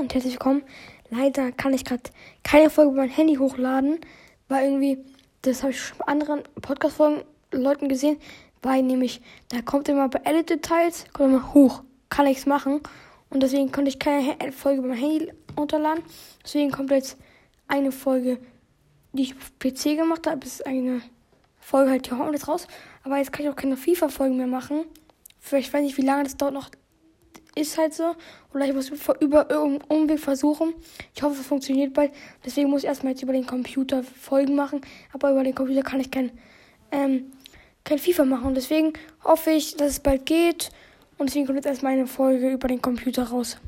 und herzlich willkommen. Leider kann ich gerade keine Folge über mein Handy hochladen, weil irgendwie, das habe ich schon bei anderen Podcast-Folgen Leuten gesehen, weil nämlich, da kommt immer bei Edit Details, kommt immer hoch, kann ich's machen und deswegen konnte ich keine Folge über mein Handy runterladen. Deswegen kommt jetzt eine Folge, die ich auf PC gemacht habe, ist eine Folge halt, die hauen jetzt raus, aber jetzt kann ich auch keine FIFA-Folgen mehr machen. Vielleicht weiß ich, wie lange das dauert noch ist halt so. Oder ich muss über irgendeinen Umweg versuchen. Ich hoffe, es funktioniert bald. Deswegen muss ich erstmal jetzt über den Computer Folgen machen. Aber über den Computer kann ich kein, ähm, kein FIFA machen. deswegen hoffe ich, dass es bald geht. Und deswegen kommt jetzt erstmal eine Folge über den Computer raus.